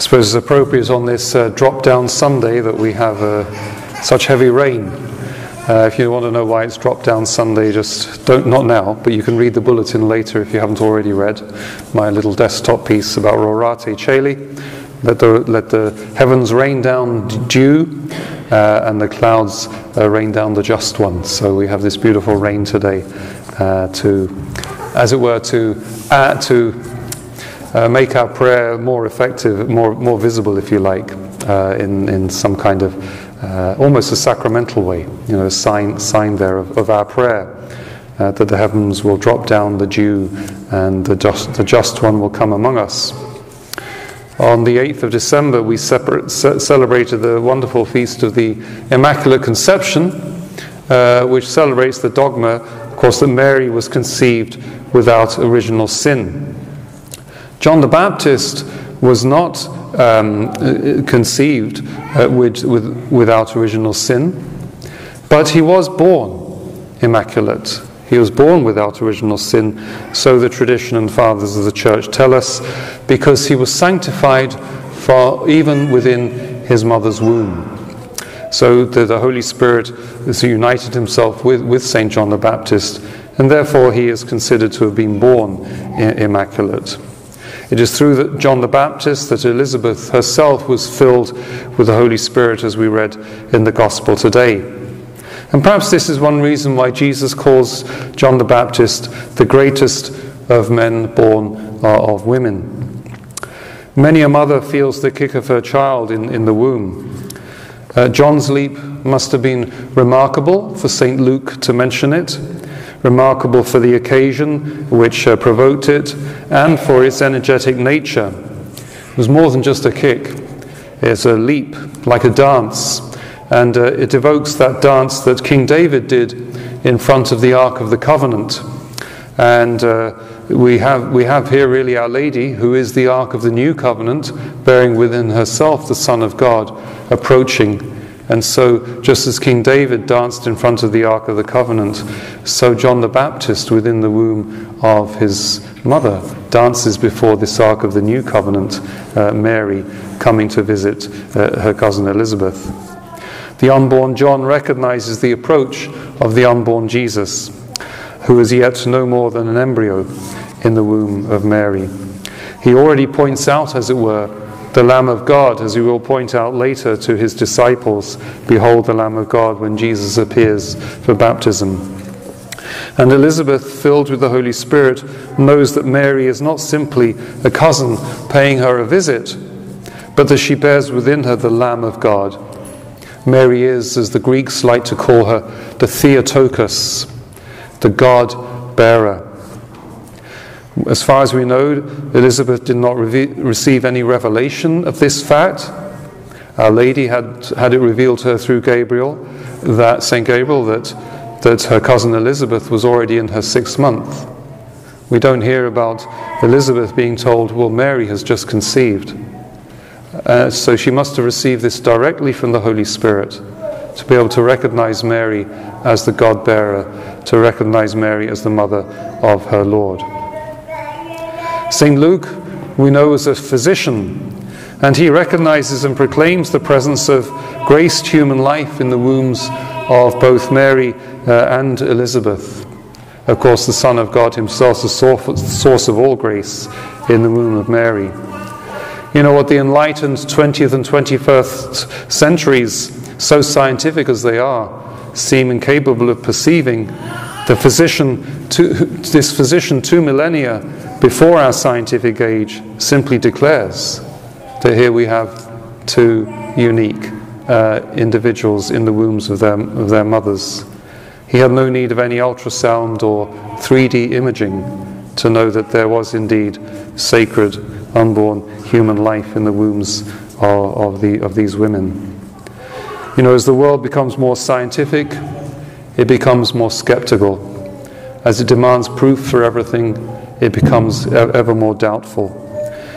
I suppose it's appropriate on this uh, drop down Sunday that we have uh, such heavy rain. Uh, if you want to know why it's drop down Sunday, just don't, not now, but you can read the bulletin later if you haven't already read my little desktop piece about Rorate Caeli. Let the, let the heavens rain down dew uh, and the clouds uh, rain down the just one. So we have this beautiful rain today uh, to, as it were, to to uh, make our prayer more effective, more, more visible, if you like, uh, in, in some kind of uh, almost a sacramental way, you know, a sign, sign there of, of our prayer. Uh, that the heavens will drop down the dew and the just, the just one will come among us. On the 8th of December, we separate, celebrated the wonderful feast of the Immaculate Conception, uh, which celebrates the dogma, of course, that Mary was conceived without original sin. John the Baptist was not um, conceived uh, with, with, without original sin, but he was born immaculate. He was born without original sin, so the tradition and fathers of the church tell us, because he was sanctified for even within his mother's womb. So the, the Holy Spirit has united himself with, with St. John the Baptist, and therefore he is considered to have been born immaculate. It is through the, John the Baptist that Elizabeth herself was filled with the Holy Spirit, as we read in the Gospel today. And perhaps this is one reason why Jesus calls John the Baptist the greatest of men born uh, of women. Many a mother feels the kick of her child in, in the womb. Uh, John's leap must have been remarkable for St. Luke to mention it remarkable for the occasion which uh, provoked it and for its energetic nature. It was more than just a kick, it's a leap, like a dance. And uh, it evokes that dance that King David did in front of the Ark of the Covenant. And uh, we, have, we have here really Our Lady, who is the Ark of the New Covenant, bearing within herself the Son of God, approaching and so, just as King David danced in front of the Ark of the Covenant, so John the Baptist, within the womb of his mother, dances before this Ark of the New Covenant, uh, Mary coming to visit uh, her cousin Elizabeth. The unborn John recognizes the approach of the unborn Jesus, who is yet no more than an embryo in the womb of Mary. He already points out, as it were, the Lamb of God, as he will point out later to his disciples Behold the Lamb of God when Jesus appears for baptism. And Elizabeth, filled with the Holy Spirit, knows that Mary is not simply a cousin paying her a visit, but that she bears within her the Lamb of God. Mary is, as the Greeks like to call her, the Theotokos, the God bearer. As far as we know, Elizabeth did not receive any revelation of this fact. Our Lady had had it revealed to her through Gabriel, that Saint Gabriel, that that her cousin Elizabeth was already in her sixth month. We don't hear about Elizabeth being told, "Well, Mary has just conceived." Uh, so she must have received this directly from the Holy Spirit to be able to recognize Mary as the God bearer, to recognize Mary as the mother of her Lord. St. Luke, we know, is a physician, and he recognizes and proclaims the presence of graced human life in the wombs of both Mary uh, and Elizabeth. Of course, the Son of God himself, the source of all grace in the womb of Mary. You know what the enlightened 20th and 21st centuries, so scientific as they are, seem incapable of perceiving. The physician, to, this physician, two millennia before our scientific age simply declares that here we have two unique uh, individuals in the wombs of their, of their mothers. He had no need of any ultrasound or 3D imaging to know that there was indeed sacred, unborn human life in the wombs of, of, the, of these women. You know, as the world becomes more scientific, it becomes more skeptical. As it demands proof for everything, it becomes ever more doubtful,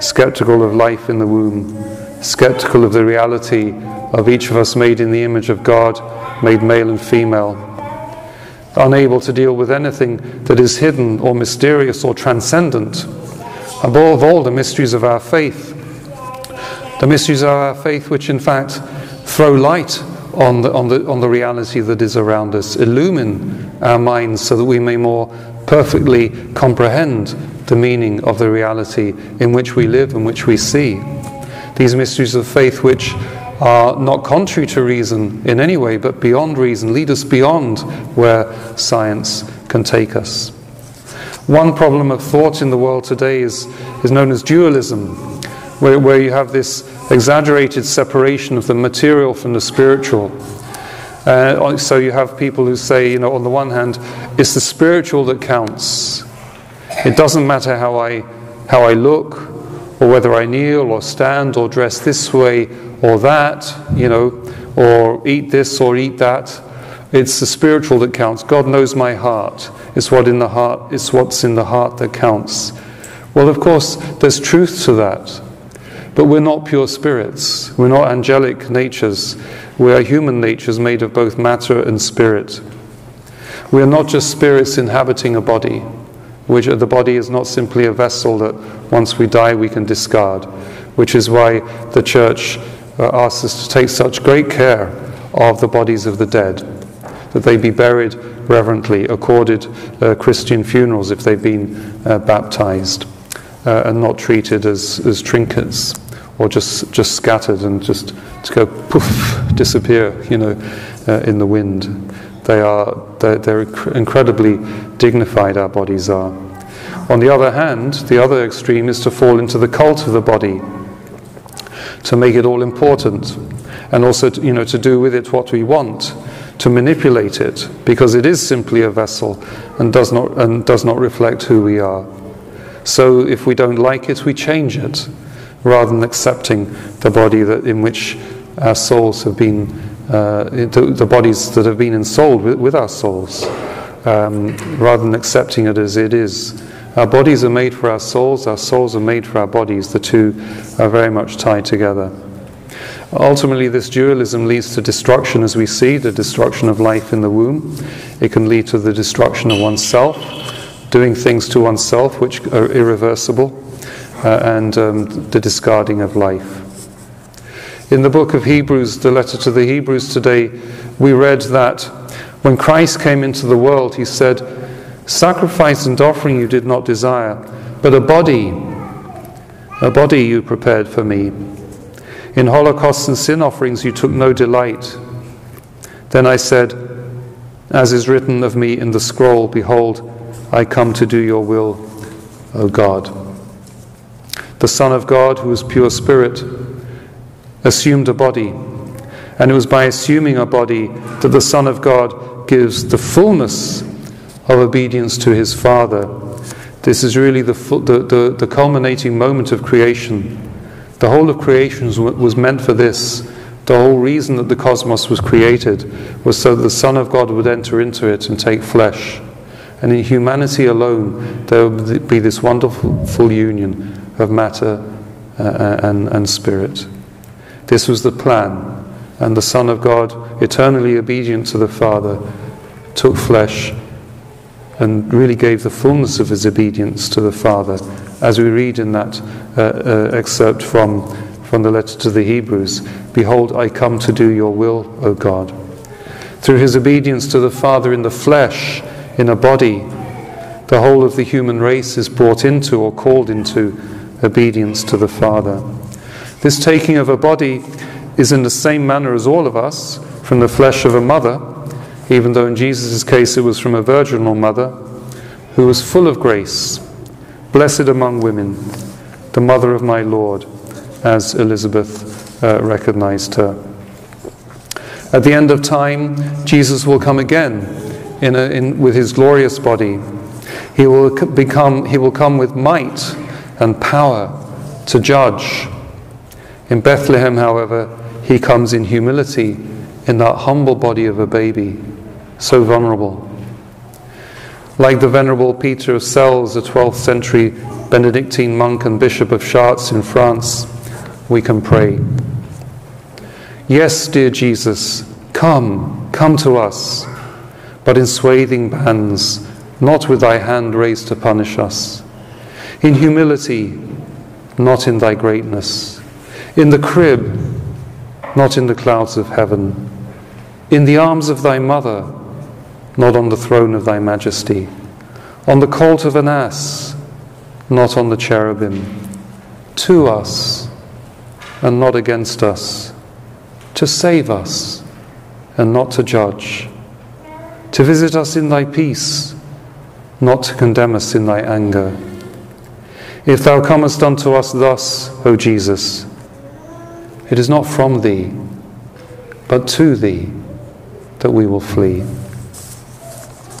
skeptical of life in the womb, skeptical of the reality of each of us made in the image of God, made male and female, unable to deal with anything that is hidden or mysterious or transcendent. Above all, the mysteries of our faith. The mysteries of our faith, which in fact throw light on the, on, the, on the reality that is around us, illumine our minds so that we may more perfectly comprehend the meaning of the reality in which we live and which we see. These mysteries of faith, which are not contrary to reason in any way, but beyond reason, lead us beyond where science can take us. One problem of thought in the world today is, is known as dualism, where, where you have this exaggerated separation of the material from the spiritual. Uh, so you have people who say, you know, on the one hand, it's the spiritual that counts. It doesn't matter how I, how I look, or whether I kneel or stand or dress this way or that, you know, or eat this or eat that. It's the spiritual that counts. God knows my heart. It's what in the heart. It's what's in the heart that counts. Well, of course, there's truth to that. But we're not pure spirits. We're not angelic natures. We are human natures made of both matter and spirit. We are not just spirits inhabiting a body, which the body is not simply a vessel that once we die we can discard, which is why the church uh, asks us to take such great care of the bodies of the dead, that they be buried reverently, accorded uh, Christian funerals if they've been uh, baptized, uh, and not treated as, as trinkets or just, just scattered and just to go poof, disappear, you know, uh, in the wind. They are, they're, they're incredibly dignified, our bodies are. On the other hand, the other extreme is to fall into the cult of the body, to make it all important, and also, to, you know, to do with it what we want, to manipulate it, because it is simply a vessel and does not, and does not reflect who we are. So if we don't like it, we change it rather than accepting the body that, in which our souls have been, uh, the, the, bodies that have been ensouled with, with our souls, um, rather than accepting it as it is. Our bodies are made for our souls, our souls are made for our bodies. The two are very much tied together. Ultimately, this dualism leads to destruction, as we see the destruction of life in the womb. It can lead to the destruction of oneself, doing things to oneself which are irreversible uh, and um, the discarding of life. In the book of Hebrews, the letter to the Hebrews today, we read that when Christ came into the world, he said, Sacrifice and offering you did not desire, but a body, a body you prepared for me. In holocausts and sin offerings you took no delight. Then I said, As is written of me in the scroll, Behold, I come to do your will, O God. The Son of God, who is pure spirit, assumed a body. And it was by assuming a body that the Son of God gives the fullness of obedience to his Father. This is really the, the, the, the culminating moment of creation. The whole of creation was meant for this. The whole reason that the cosmos was created was so that the Son of God would enter into it and take flesh. And in humanity alone, there would be this wonderful full union of matter uh, uh, and, and spirit. This was the plan, and the Son of God, eternally obedient to the Father, took flesh and really gave the fullness of his obedience to the Father, as we read in that uh, uh, excerpt from, from the letter to the Hebrews Behold, I come to do your will, O God. Through his obedience to the Father in the flesh, in a body, the whole of the human race is brought into or called into obedience to the Father. This taking of a body is in the same manner as all of us, from the flesh of a mother, even though in Jesus' case it was from a virginal mother, who was full of grace, blessed among women, the mother of my Lord, as Elizabeth uh, recognized her. At the end of time, Jesus will come again in a, in, with his glorious body. He will become. He will come with might and power to judge. In Bethlehem, however, he comes in humility in that humble body of a baby, so vulnerable. Like the Venerable Peter of Celles, a 12th century Benedictine monk and Bishop of Chartres in France, we can pray. Yes, dear Jesus, come, come to us, but in swathing bands, not with thy hand raised to punish us in humility, not in thy greatness, In the crib, not in the clouds of heaven. In the arms of thy mother, not on the throne of thy majesty. On the colt of an ass, not on the cherubim. To us, and not against us. To save us, and not to judge. To visit us in thy peace, not to condemn us in thy anger. If thou comest unto us thus, O Jesus, it is not from thee, but to thee that we will flee.